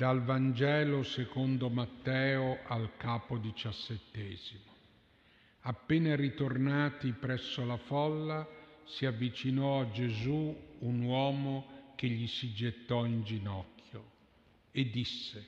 Dal Vangelo secondo Matteo al capo diciassettesimo. Appena ritornati presso la folla, si avvicinò a Gesù un uomo che gli si gettò in ginocchio e disse,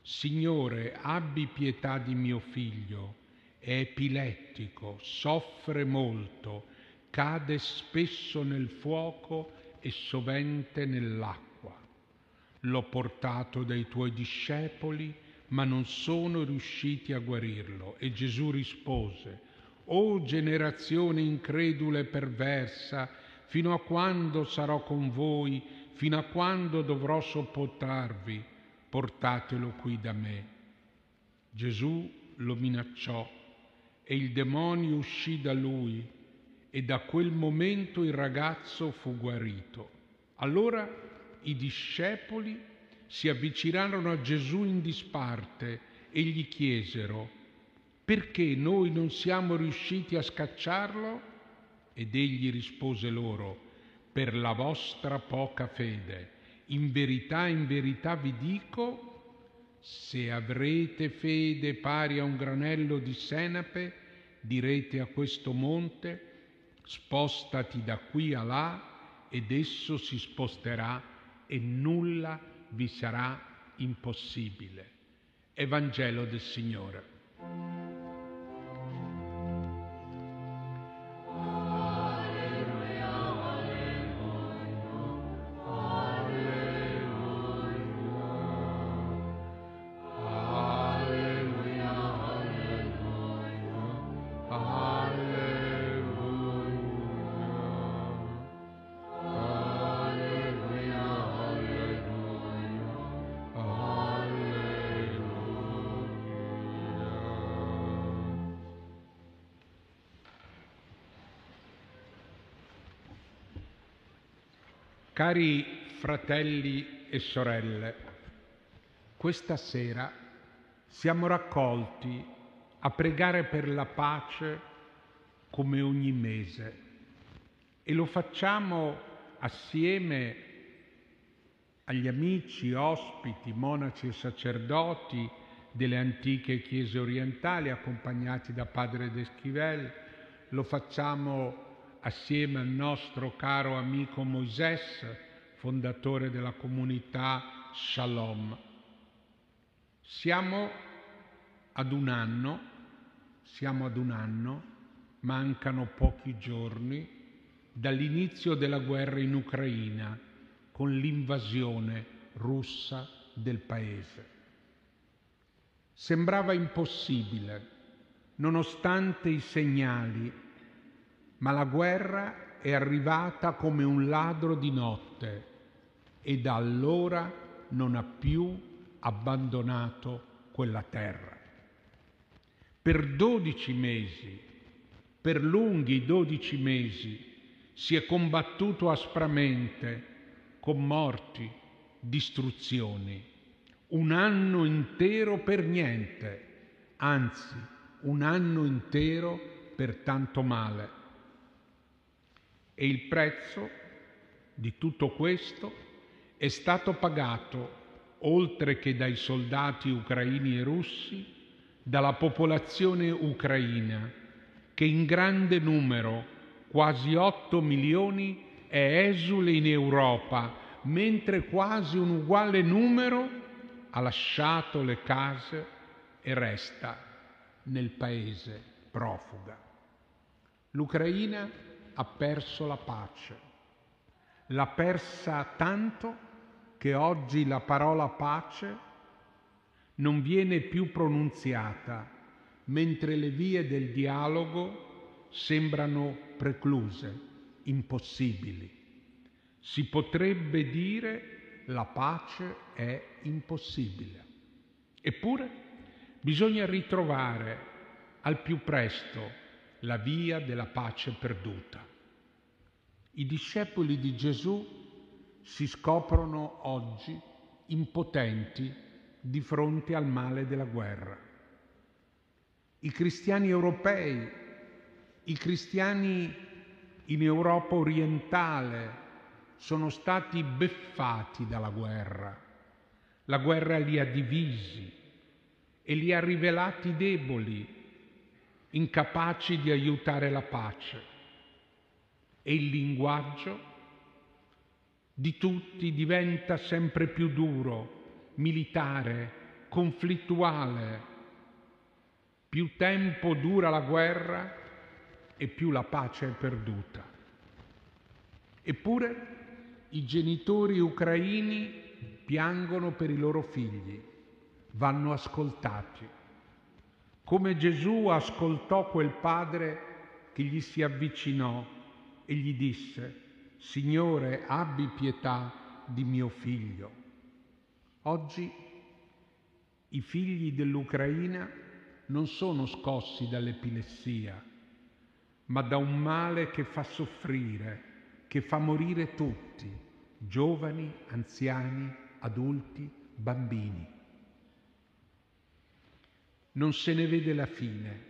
Signore, abbi pietà di mio figlio, è epilettico, soffre molto, cade spesso nel fuoco e sovente nell'acqua L'ho portato dai tuoi discepoli, ma non sono riusciti a guarirlo. E Gesù rispose, O generazione incredula e perversa, fino a quando sarò con voi, fino a quando dovrò sopportarvi, portatelo qui da me. Gesù lo minacciò e il demonio uscì da lui e da quel momento il ragazzo fu guarito. Allora i discepoli si avvicinarono a Gesù in disparte e gli chiesero, perché noi non siamo riusciti a scacciarlo? Ed egli rispose loro, per la vostra poca fede. In verità, in verità vi dico, se avrete fede pari a un granello di senape, direte a questo monte, spostati da qui a là, ed esso si sposterà e nulla vi sarà impossibile. Evangelo del Signore. Cari fratelli e sorelle, questa sera siamo raccolti a pregare per la pace come ogni mese e lo facciamo assieme agli amici, ospiti, monaci e sacerdoti delle antiche chiese orientali accompagnati da padre d'Eschivel, lo facciamo assieme al nostro caro amico Moisés, fondatore della comunità Shalom. Siamo ad un anno, siamo ad un anno, mancano pochi giorni dall'inizio della guerra in Ucraina con l'invasione russa del paese. Sembrava impossibile, nonostante i segnali ma la guerra è arrivata come un ladro di notte e da allora non ha più abbandonato quella terra. Per dodici mesi, per lunghi dodici mesi, si è combattuto aspramente con morti, distruzioni, un anno intero per niente, anzi un anno intero per tanto male. E il prezzo di tutto questo è stato pagato, oltre che dai soldati ucraini e russi, dalla popolazione ucraina, che in grande numero, quasi 8 milioni, è esule in Europa, mentre quasi un uguale numero ha lasciato le case e resta nel paese profuga. L'Ucraina ha perso la pace. L'ha persa tanto che oggi la parola pace non viene più pronunziata, mentre le vie del dialogo sembrano precluse, impossibili. Si potrebbe dire la pace è impossibile. Eppure bisogna ritrovare al più presto la via della pace perduta. I discepoli di Gesù si scoprono oggi impotenti di fronte al male della guerra. I cristiani europei, i cristiani in Europa orientale sono stati beffati dalla guerra. La guerra li ha divisi e li ha rivelati deboli, incapaci di aiutare la pace. E il linguaggio di tutti diventa sempre più duro, militare, conflittuale. Più tempo dura la guerra e più la pace è perduta. Eppure i genitori ucraini piangono per i loro figli, vanno ascoltati. Come Gesù ascoltò quel padre che gli si avvicinò e gli disse, Signore, abbi pietà di mio figlio. Oggi i figli dell'Ucraina non sono scossi dall'epilessia, ma da un male che fa soffrire, che fa morire tutti, giovani, anziani, adulti, bambini. Non se ne vede la fine.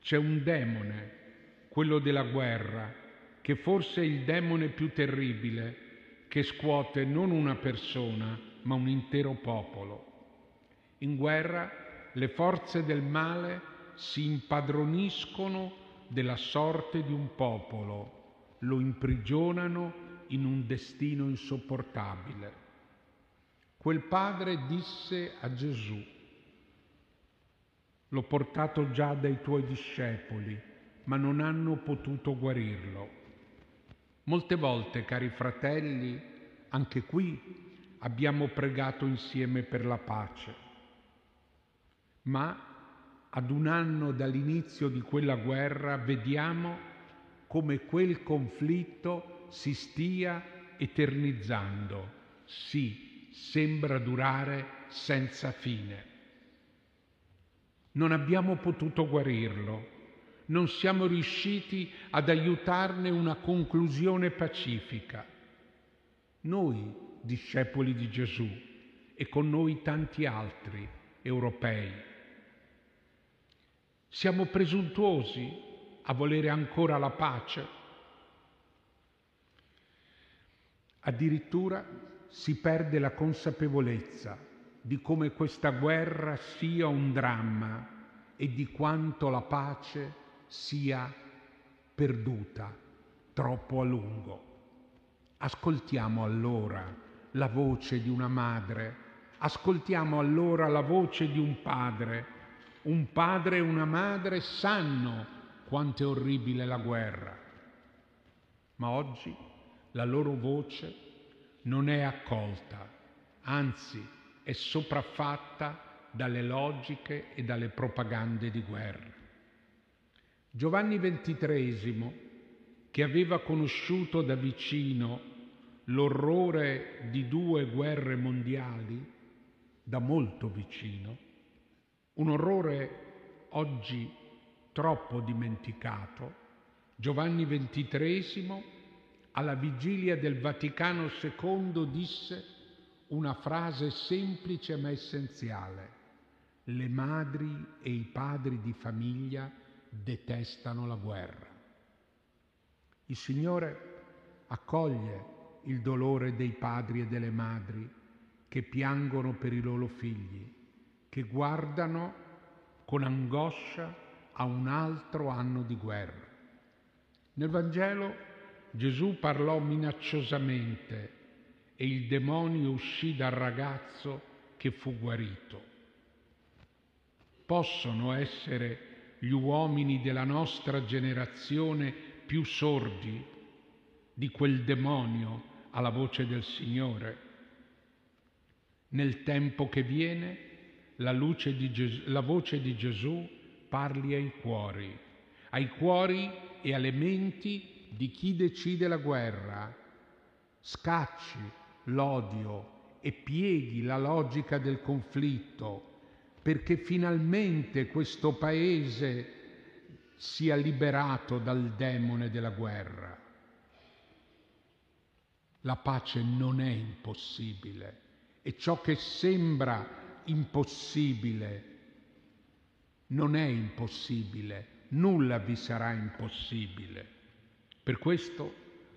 C'è un demone, quello della guerra, che forse è il demone più terribile che scuote non una persona, ma un intero popolo. In guerra le forze del male si impadroniscono della sorte di un popolo, lo imprigionano in un destino insopportabile. Quel padre disse a Gesù, l'ho portato già dai tuoi discepoli, ma non hanno potuto guarirlo. Molte volte, cari fratelli, anche qui abbiamo pregato insieme per la pace, ma ad un anno dall'inizio di quella guerra vediamo come quel conflitto si stia eternizzando. Sì, sembra durare senza fine. Non abbiamo potuto guarirlo, non siamo riusciti ad aiutarne una conclusione pacifica. Noi, discepoli di Gesù, e con noi tanti altri europei. Siamo presuntuosi a volere ancora la pace? Addirittura si perde la consapevolezza di come questa guerra sia un dramma e di quanto la pace sia perduta troppo a lungo. Ascoltiamo allora la voce di una madre, ascoltiamo allora la voce di un padre. Un padre e una madre sanno quanto è orribile la guerra, ma oggi la loro voce non è accolta, anzi è sopraffatta dalle logiche e dalle propagande di guerra. Giovanni XXIII, che aveva conosciuto da vicino l'orrore di due guerre mondiali, da molto vicino, un orrore oggi troppo dimenticato, Giovanni XXIII, alla vigilia del Vaticano II, disse una frase semplice ma essenziale. Le madri e i padri di famiglia detestano la guerra. Il Signore accoglie il dolore dei padri e delle madri che piangono per i loro figli, che guardano con angoscia a un altro anno di guerra. Nel Vangelo Gesù parlò minacciosamente e il demonio uscì dal ragazzo che fu guarito. Possono essere gli uomini della nostra generazione più sordi di quel demonio alla voce del Signore. Nel tempo che viene la, Gesù, la voce di Gesù parli ai cuori, ai cuori e alle menti di chi decide la guerra, scacci l'odio e pieghi la logica del conflitto perché finalmente questo paese sia liberato dal demone della guerra. La pace non è impossibile e ciò che sembra impossibile non è impossibile, nulla vi sarà impossibile. Per questo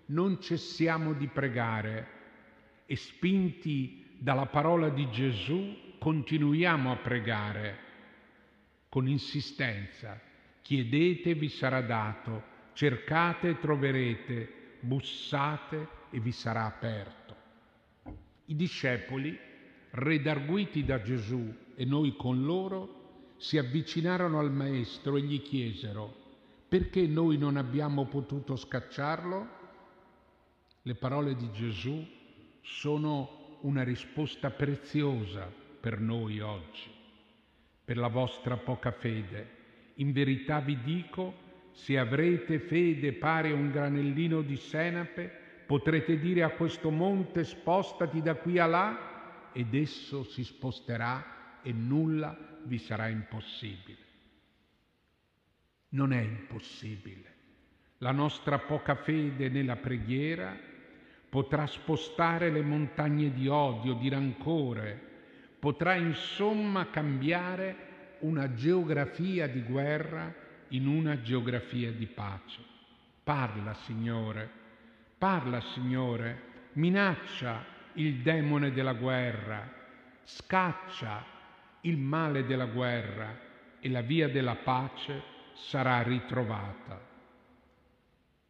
non cessiamo di pregare e spinti dalla parola di Gesù continuiamo a pregare con insistenza. Chiedete vi sarà dato, cercate troverete, bussate e vi sarà aperto. I discepoli, redarguiti da Gesù e noi con loro, si avvicinarono al Maestro e gli chiesero, perché noi non abbiamo potuto scacciarlo? Le parole di Gesù sono una risposta preziosa per noi oggi, per la vostra poca fede. In verità vi dico, se avrete fede pari a un granellino di senape, potrete dire a questo monte spostati da qui a là ed esso si sposterà e nulla vi sarà impossibile. Non è impossibile. La nostra poca fede nella preghiera potrà spostare le montagne di odio, di rancore, potrà insomma cambiare una geografia di guerra in una geografia di pace. Parla, Signore, parla, Signore, minaccia il demone della guerra, scaccia il male della guerra e la via della pace sarà ritrovata.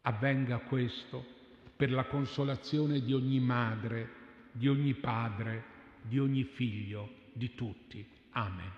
Avvenga questo per la consolazione di ogni madre, di ogni padre, di ogni figlio, di tutti. Amen.